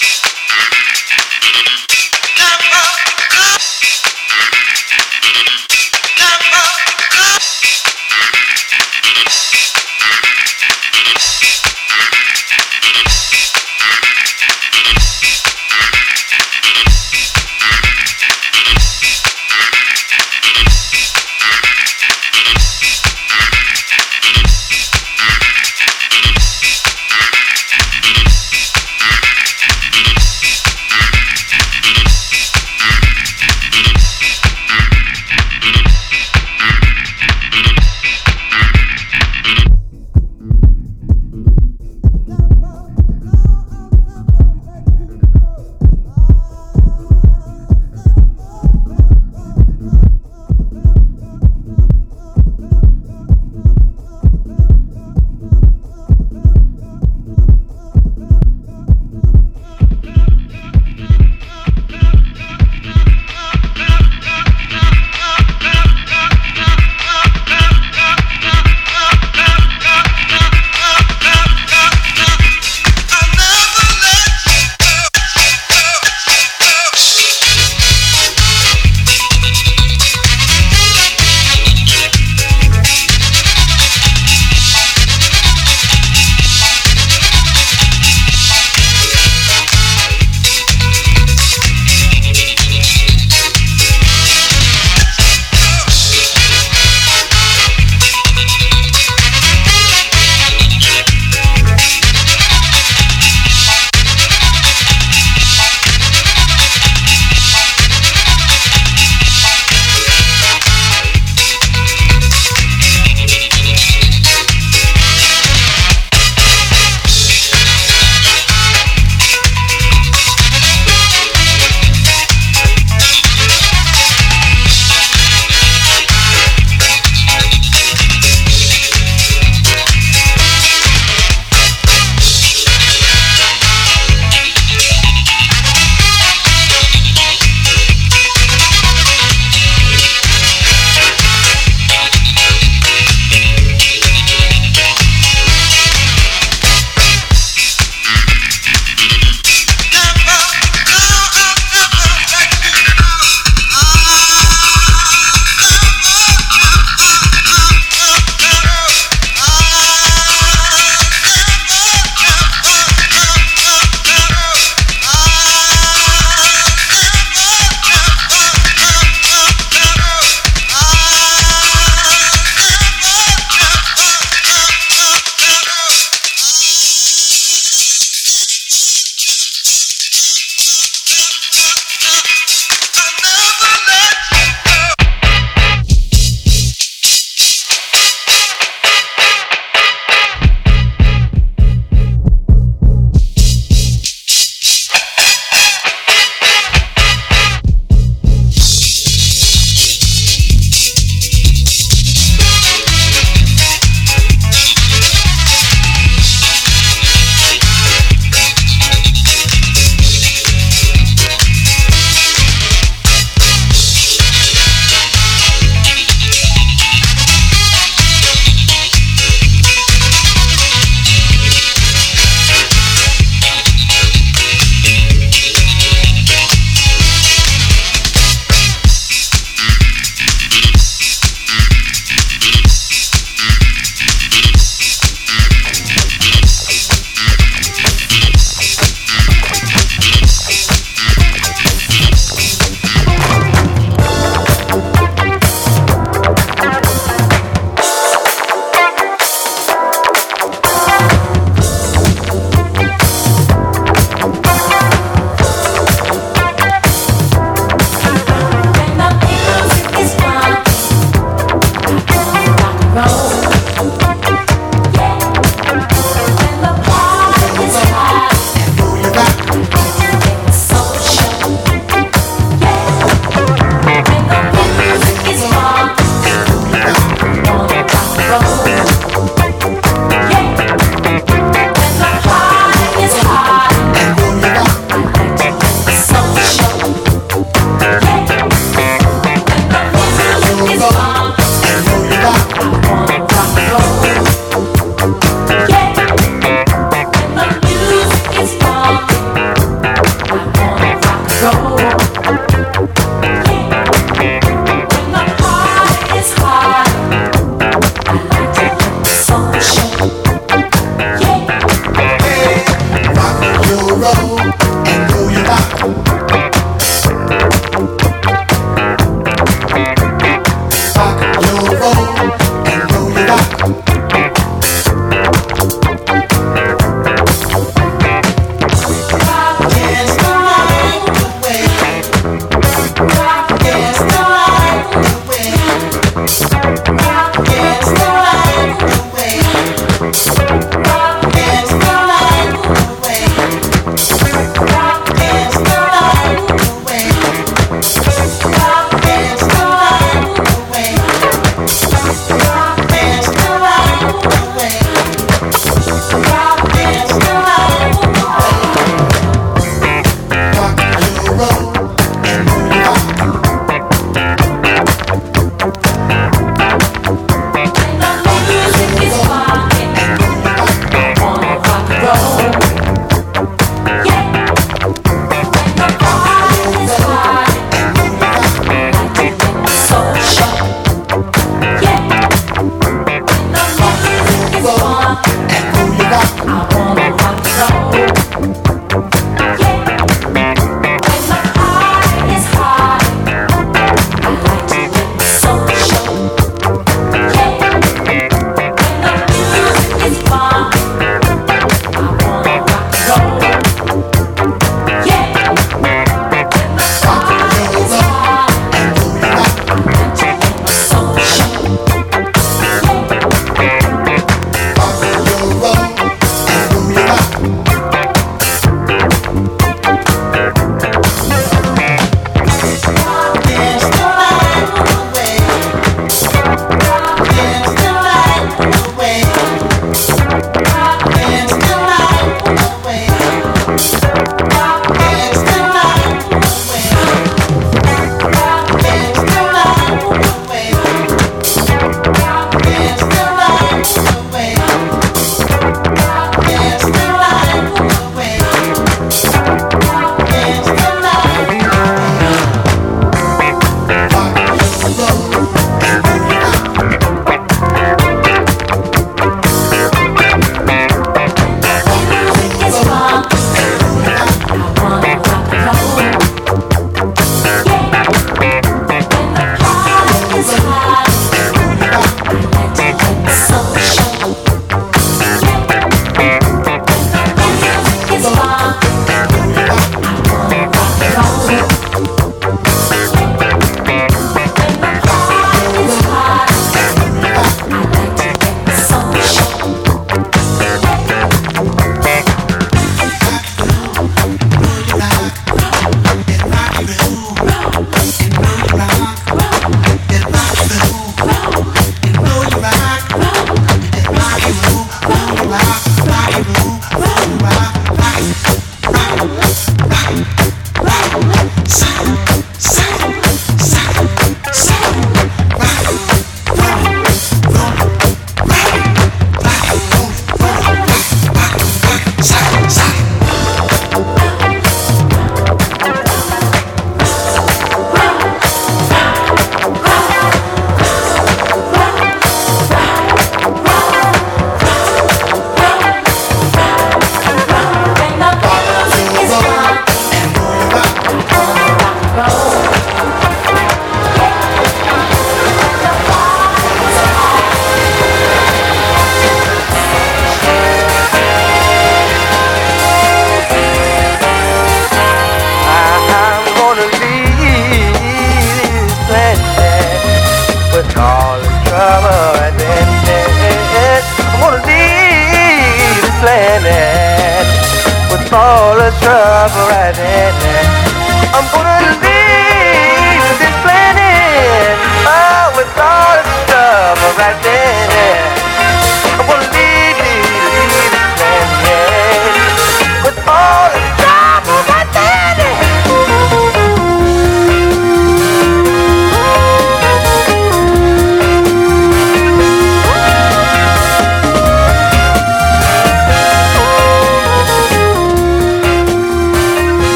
Thank you.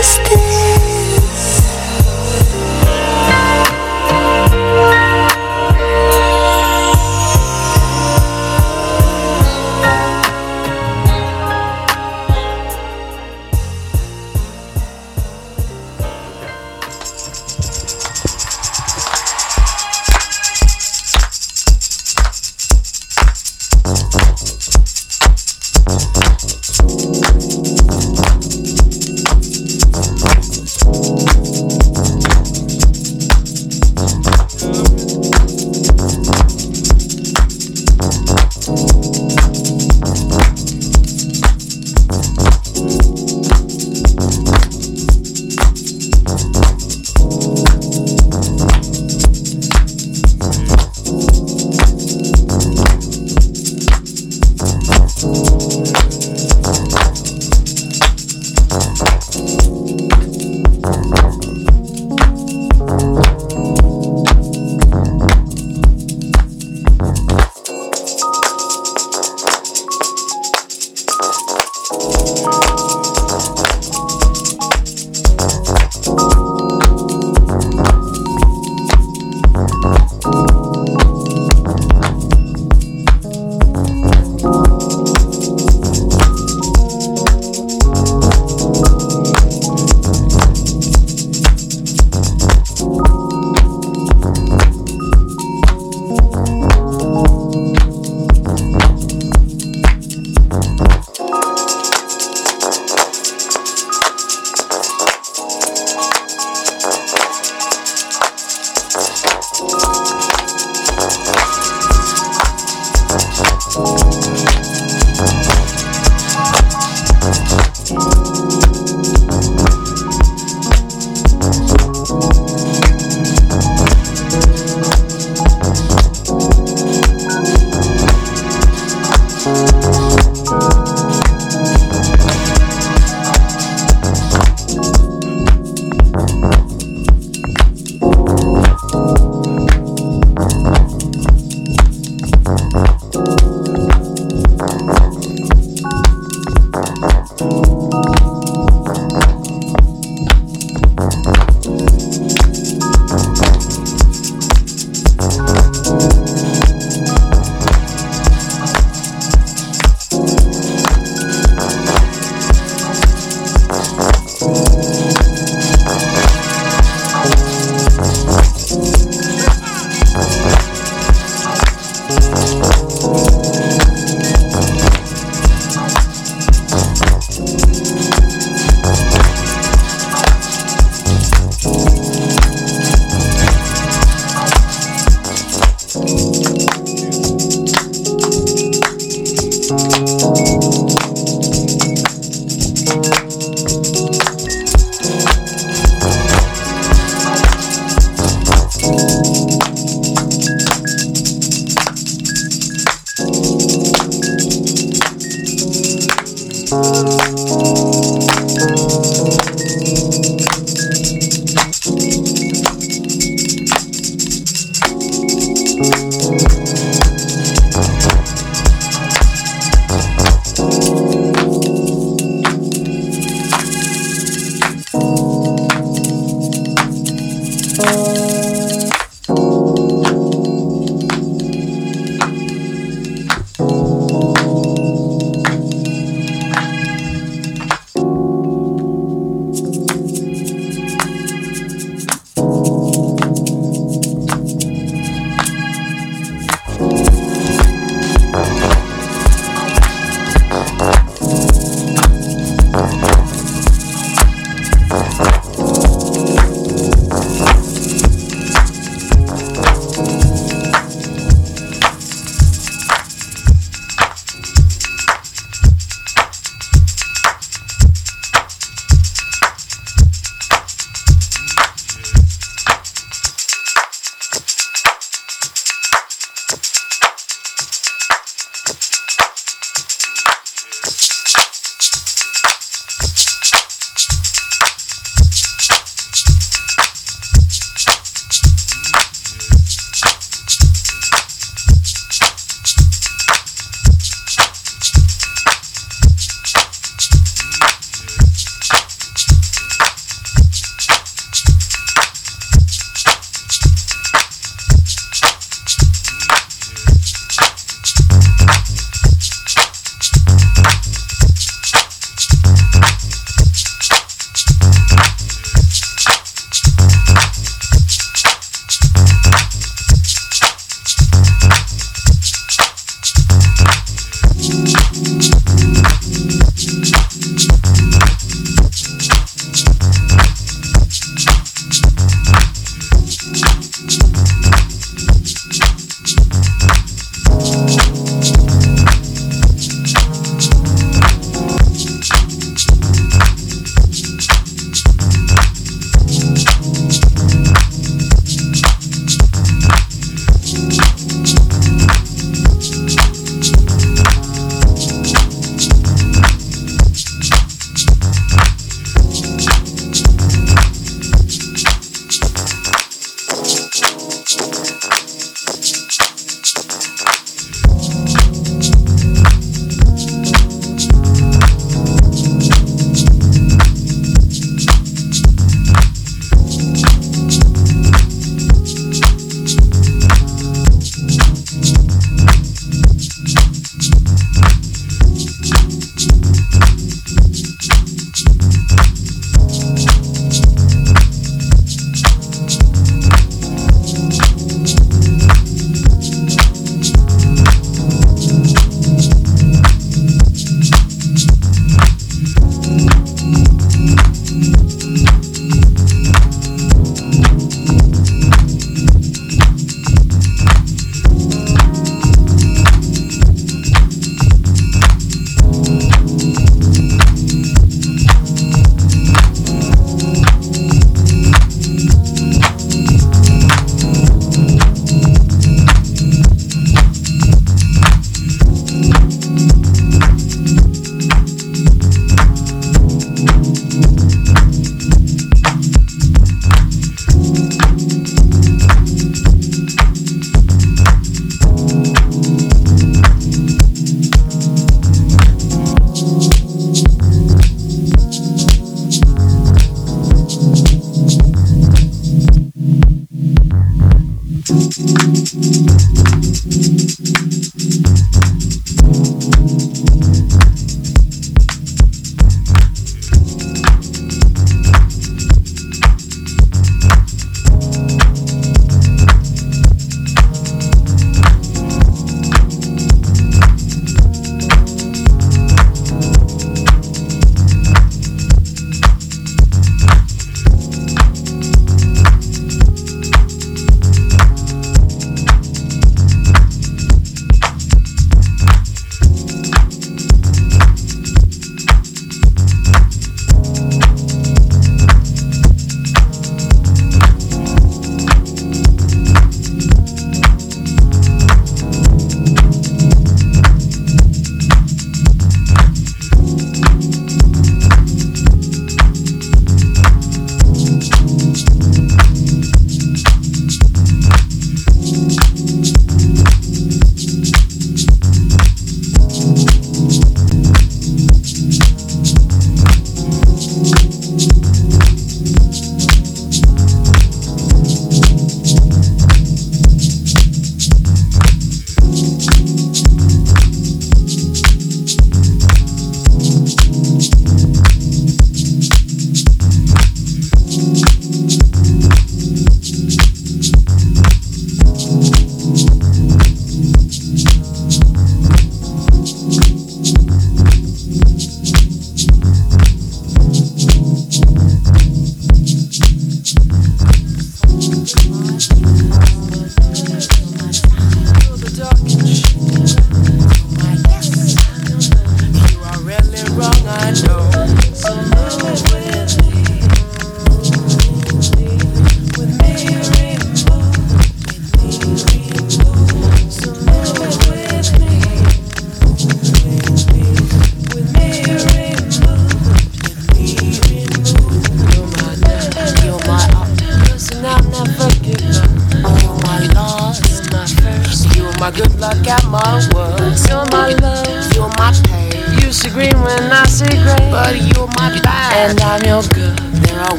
plastic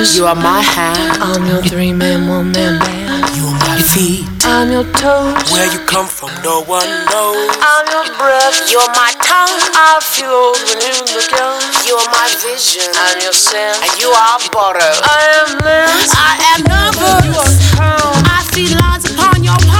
fingers, You are my hand, I'm your three man, one man band. you are my feet. I'm your toes, Where you come from, no one knows. I'm your breath. You're my tongue, I feel old when you look young. you're my vision, I'm your scent. and you are butter. I am Liz. I am nervous. You are calm. I feel lines upon your palm.